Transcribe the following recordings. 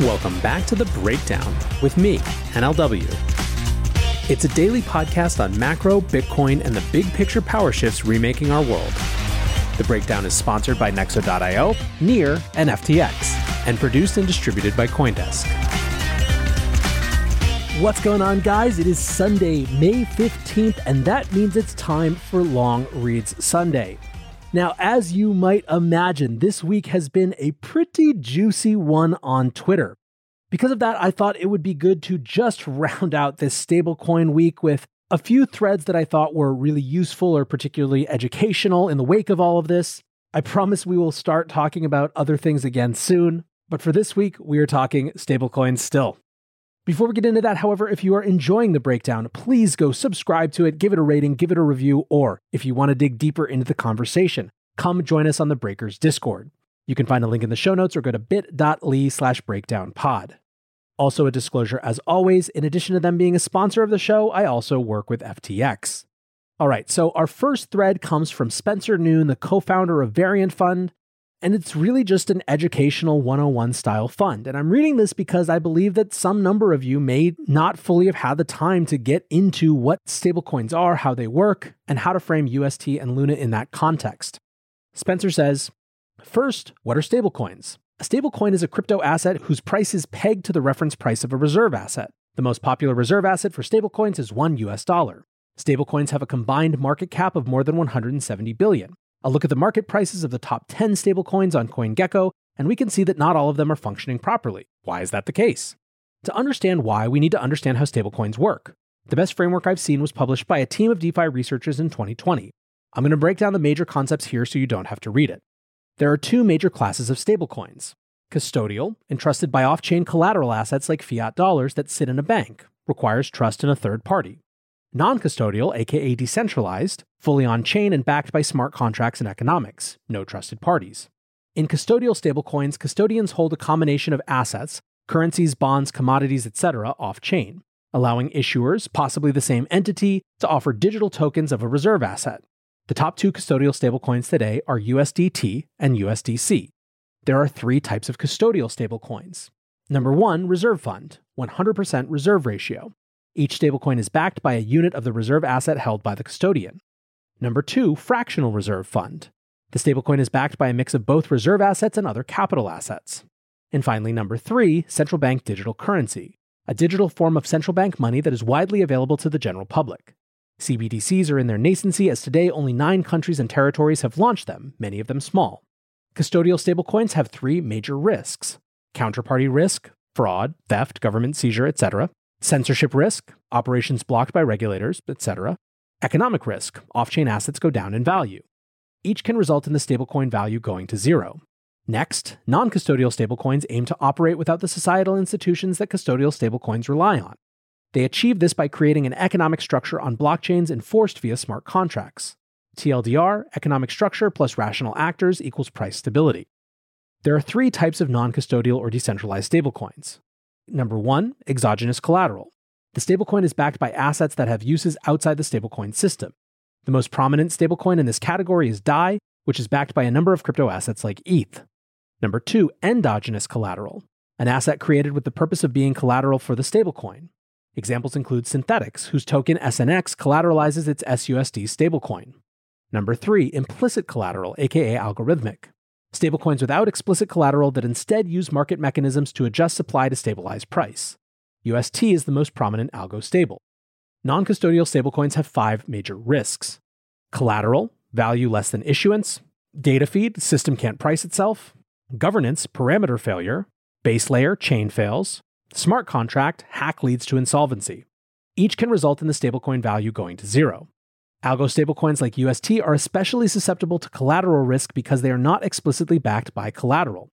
Welcome back to The Breakdown with me, NLW. It's a daily podcast on macro, Bitcoin, and the big picture power shifts remaking our world. The Breakdown is sponsored by Nexo.io, Near, and FTX, and produced and distributed by Coindesk. What's going on, guys? It is Sunday, May 15th, and that means it's time for Long Reads Sunday. Now, as you might imagine, this week has been a pretty juicy one on Twitter. Because of that, I thought it would be good to just round out this stablecoin week with a few threads that I thought were really useful or particularly educational in the wake of all of this. I promise we will start talking about other things again soon, but for this week, we are talking stablecoins still. Before we get into that, however, if you are enjoying the breakdown, please go subscribe to it, give it a rating, give it a review, or if you want to dig deeper into the conversation, come join us on the Breakers Discord. You can find a link in the show notes or go to bit.ly slash breakdownpod. Also, a disclosure as always, in addition to them being a sponsor of the show, I also work with FTX. All right, so our first thread comes from Spencer Noon, the co founder of Variant Fund, and it's really just an educational 101 style fund. And I'm reading this because I believe that some number of you may not fully have had the time to get into what stablecoins are, how they work, and how to frame UST and Luna in that context. Spencer says, First, what are stablecoins? A stablecoin is a crypto asset whose price is pegged to the reference price of a reserve asset. The most popular reserve asset for stablecoins is 1 US dollar. Stablecoins have a combined market cap of more than 170 billion. A look at the market prices of the top 10 stablecoins on CoinGecko, and we can see that not all of them are functioning properly. Why is that the case? To understand why, we need to understand how stablecoins work. The best framework I've seen was published by a team of DeFi researchers in 2020. I'm going to break down the major concepts here so you don't have to read it. There are two major classes of stablecoins custodial, entrusted by off chain collateral assets like fiat dollars that sit in a bank, requires trust in a third party non custodial, aka decentralized, fully on chain and backed by smart contracts and economics, no trusted parties. In custodial stablecoins, custodians hold a combination of assets, currencies, bonds, commodities, etc., off chain, allowing issuers, possibly the same entity, to offer digital tokens of a reserve asset. The top two custodial stablecoins today are USDT and USDC. There are three types of custodial stablecoins. Number one, reserve fund, 100% reserve ratio. Each stablecoin is backed by a unit of the reserve asset held by the custodian. Number two, fractional reserve fund. The stablecoin is backed by a mix of both reserve assets and other capital assets. And finally, number three, central bank digital currency, a digital form of central bank money that is widely available to the general public. CBDCs are in their nascency as today only nine countries and territories have launched them, many of them small. Custodial stablecoins have three major risks counterparty risk, fraud, theft, government seizure, etc., censorship risk, operations blocked by regulators, etc., economic risk, off chain assets go down in value. Each can result in the stablecoin value going to zero. Next, non custodial stablecoins aim to operate without the societal institutions that custodial stablecoins rely on. They achieve this by creating an economic structure on blockchains enforced via smart contracts. TLDR, economic structure plus rational actors equals price stability. There are three types of non custodial or decentralized stablecoins Number one, exogenous collateral. The stablecoin is backed by assets that have uses outside the stablecoin system. The most prominent stablecoin in this category is DAI, which is backed by a number of crypto assets like ETH. Number two, endogenous collateral, an asset created with the purpose of being collateral for the stablecoin. Examples include Synthetix, whose token SNX collateralizes its SUSD stablecoin. Number three, implicit collateral, aka algorithmic. Stablecoins without explicit collateral that instead use market mechanisms to adjust supply to stabilize price. UST is the most prominent algo stable. Non custodial stablecoins have five major risks collateral, value less than issuance, data feed, system can't price itself, governance, parameter failure, base layer, chain fails, smart contract, hack leads to insolvency. Each can result in the stablecoin value going to zero. Algo stablecoins like UST are especially susceptible to collateral risk because they are not explicitly backed by collateral.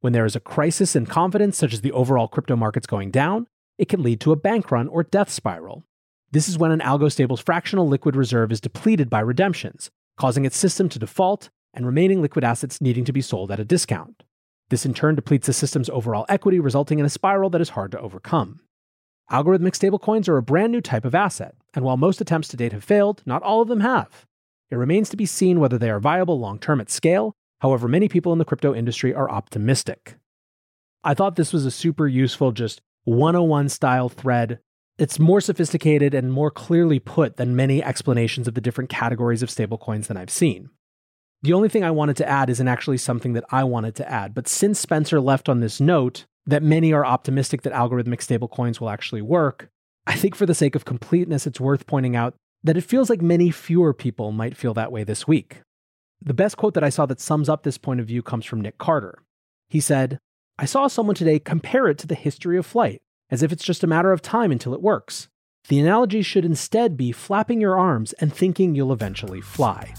When there is a crisis in confidence, such as the overall crypto markets going down, it can lead to a bank run or death spiral. This is when an algo stable's fractional liquid reserve is depleted by redemptions, causing its system to default and remaining liquid assets needing to be sold at a discount. This in turn depletes the system's overall equity, resulting in a spiral that is hard to overcome. Algorithmic stablecoins are a brand new type of asset, and while most attempts to date have failed, not all of them have. It remains to be seen whether they are viable long term at scale, however, many people in the crypto industry are optimistic. I thought this was a super useful, just 101 style thread. It's more sophisticated and more clearly put than many explanations of the different categories of stablecoins that I've seen. The only thing I wanted to add isn't actually something that I wanted to add, but since Spencer left on this note that many are optimistic that algorithmic stablecoins will actually work, I think for the sake of completeness, it's worth pointing out that it feels like many fewer people might feel that way this week. The best quote that I saw that sums up this point of view comes from Nick Carter. He said, I saw someone today compare it to the history of flight, as if it's just a matter of time until it works. The analogy should instead be flapping your arms and thinking you'll eventually fly.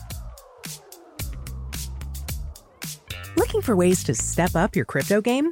Looking for ways to step up your crypto game?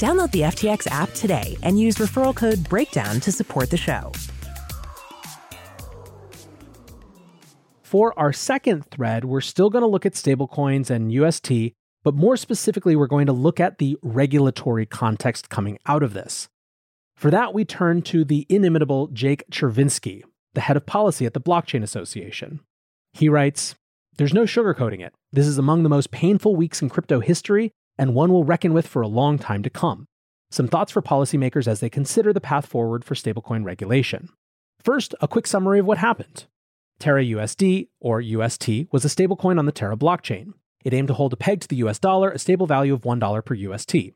Download the FTX app today and use referral code BREAKDOWN to support the show. For our second thread, we're still going to look at stablecoins and UST, but more specifically, we're going to look at the regulatory context coming out of this. For that, we turn to the inimitable Jake Chervinsky, the head of policy at the Blockchain Association. He writes There's no sugarcoating it. This is among the most painful weeks in crypto history, and one we'll reckon with for a long time to come. Some thoughts for policymakers as they consider the path forward for stablecoin regulation. First, a quick summary of what happened. Terra USD, or UST, was a stablecoin on the Terra blockchain. It aimed to hold a peg to the US dollar, a stable value of $1 per UST.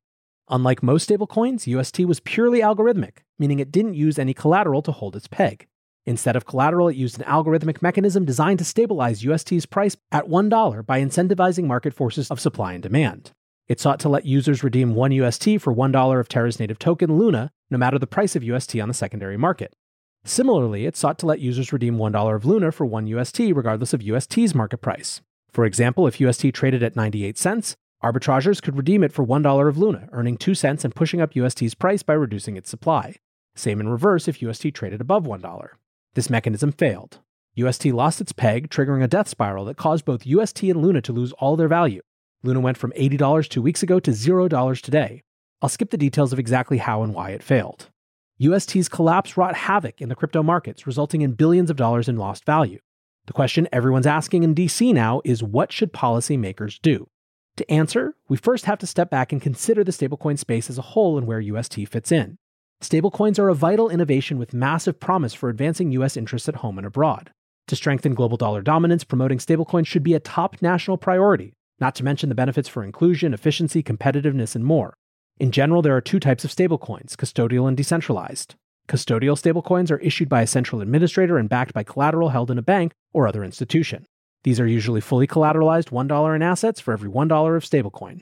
Unlike most stablecoins, UST was purely algorithmic, meaning it didn't use any collateral to hold its peg. Instead of collateral, it used an algorithmic mechanism designed to stabilize UST's price at $1 by incentivizing market forces of supply and demand. It sought to let users redeem 1 UST for $1 of Terra's native token, Luna, no matter the price of UST on the secondary market. Similarly, it sought to let users redeem $1 of Luna for 1 UST regardless of UST's market price. For example, if UST traded at 98 cents, arbitrageurs could redeem it for $1 of Luna, earning 2 cents and pushing up UST's price by reducing its supply. Same in reverse if UST traded above $1. This mechanism failed. UST lost its peg, triggering a death spiral that caused both UST and Luna to lose all their value. Luna went from $80 two weeks ago to $0 today. I'll skip the details of exactly how and why it failed. UST's collapse wrought havoc in the crypto markets, resulting in billions of dollars in lost value. The question everyone's asking in DC now is what should policymakers do? To answer, we first have to step back and consider the stablecoin space as a whole and where UST fits in. Stablecoins are a vital innovation with massive promise for advancing US interests at home and abroad. To strengthen global dollar dominance, promoting stablecoins should be a top national priority, not to mention the benefits for inclusion, efficiency, competitiveness, and more. In general, there are two types of stablecoins custodial and decentralized. Custodial stablecoins are issued by a central administrator and backed by collateral held in a bank or other institution. These are usually fully collateralized $1 in assets for every $1 of stablecoin.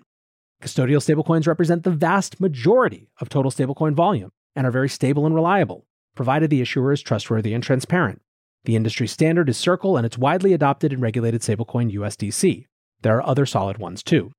Custodial stablecoins represent the vast majority of total stablecoin volume and are very stable and reliable, provided the issuer is trustworthy and transparent. The industry standard is Circle and it's widely adopted in regulated stablecoin USDC. There are other solid ones too.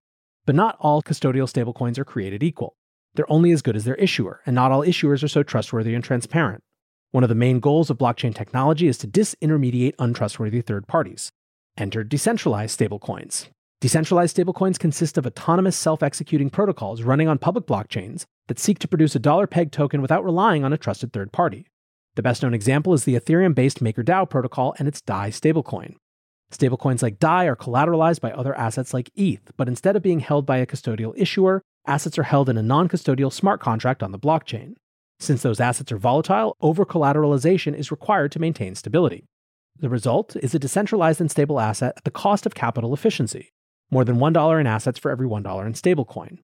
But not all custodial stablecoins are created equal. They're only as good as their issuer, and not all issuers are so trustworthy and transparent. One of the main goals of blockchain technology is to disintermediate untrustworthy third parties. Enter decentralized stablecoins. Decentralized stablecoins consist of autonomous self executing protocols running on public blockchains that seek to produce a dollar peg token without relying on a trusted third party. The best known example is the Ethereum based MakerDAO protocol and its DAI stablecoin. Stablecoins like DAI are collateralized by other assets like ETH, but instead of being held by a custodial issuer, assets are held in a non custodial smart contract on the blockchain. Since those assets are volatile, over collateralization is required to maintain stability. The result is a decentralized and stable asset at the cost of capital efficiency, more than $1 in assets for every $1 in stablecoin.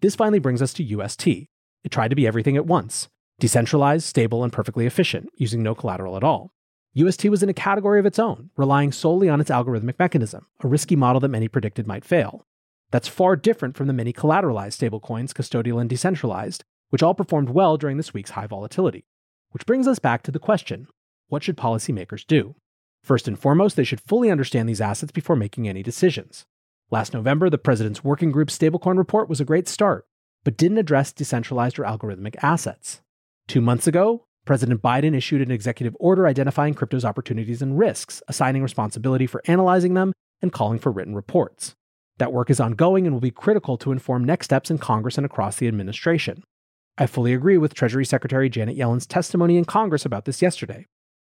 This finally brings us to UST. It tried to be everything at once decentralized, stable, and perfectly efficient, using no collateral at all. UST was in a category of its own, relying solely on its algorithmic mechanism, a risky model that many predicted might fail. That's far different from the many collateralized stablecoins, custodial and decentralized, which all performed well during this week's high volatility. Which brings us back to the question what should policymakers do? First and foremost, they should fully understand these assets before making any decisions. Last November, the President's Working Group stablecoin report was a great start, but didn't address decentralized or algorithmic assets. Two months ago, President Biden issued an executive order identifying crypto's opportunities and risks, assigning responsibility for analyzing them, and calling for written reports. That work is ongoing and will be critical to inform next steps in Congress and across the administration. I fully agree with Treasury Secretary Janet Yellen's testimony in Congress about this yesterday.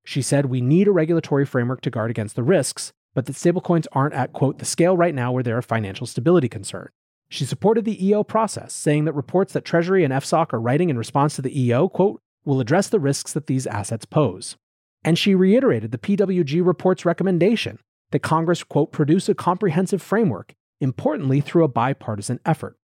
She said we need a regulatory framework to guard against the risks, but that stablecoins aren't at, quote, the scale right now where there are a financial stability concerns. She supported the EO process, saying that reports that Treasury and FSOC are writing in response to the EO, quote, will address the risks that these assets pose. And she reiterated the PWG report's recommendation that Congress, quote, produce a comprehensive framework, importantly through a bipartisan effort.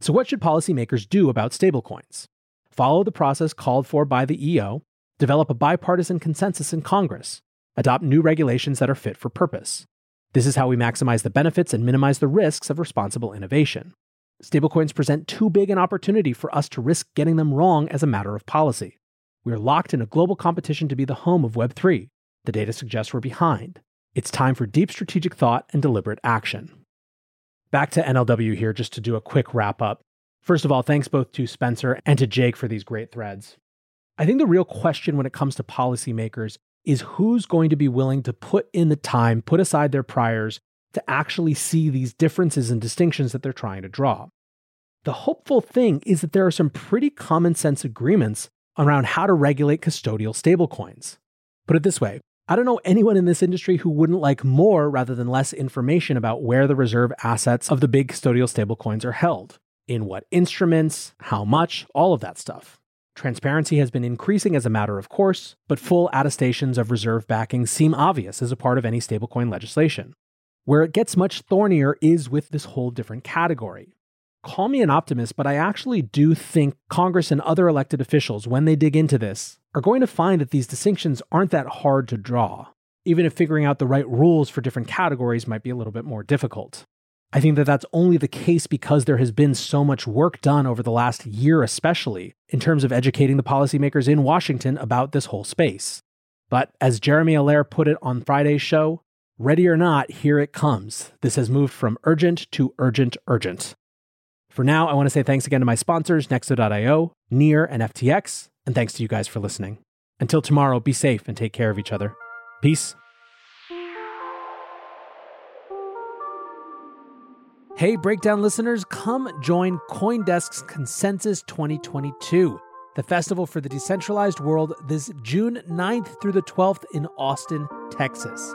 So, what should policymakers do about stablecoins? Follow the process called for by the EO, develop a bipartisan consensus in Congress, adopt new regulations that are fit for purpose. This is how we maximize the benefits and minimize the risks of responsible innovation. Stablecoins present too big an opportunity for us to risk getting them wrong as a matter of policy. We are locked in a global competition to be the home of Web3. The data suggests we're behind. It's time for deep strategic thought and deliberate action. Back to NLW here just to do a quick wrap up. First of all, thanks both to Spencer and to Jake for these great threads. I think the real question when it comes to policymakers is who's going to be willing to put in the time, put aside their priors, to actually see these differences and distinctions that they're trying to draw. The hopeful thing is that there are some pretty common sense agreements around how to regulate custodial stablecoins. Put it this way I don't know anyone in this industry who wouldn't like more rather than less information about where the reserve assets of the big custodial stablecoins are held, in what instruments, how much, all of that stuff. Transparency has been increasing as a matter of course, but full attestations of reserve backing seem obvious as a part of any stablecoin legislation. Where it gets much thornier is with this whole different category. Call me an optimist, but I actually do think Congress and other elected officials, when they dig into this, are going to find that these distinctions aren't that hard to draw, even if figuring out the right rules for different categories might be a little bit more difficult. I think that that's only the case because there has been so much work done over the last year, especially in terms of educating the policymakers in Washington about this whole space. But as Jeremy Allaire put it on Friday's show, Ready or not, here it comes. This has moved from urgent to urgent, urgent. For now, I want to say thanks again to my sponsors, Nexo.io, Near, and FTX, and thanks to you guys for listening. Until tomorrow, be safe and take care of each other. Peace. Hey, Breakdown listeners, come join Coindesk's Consensus 2022, the festival for the decentralized world, this June 9th through the 12th in Austin, Texas.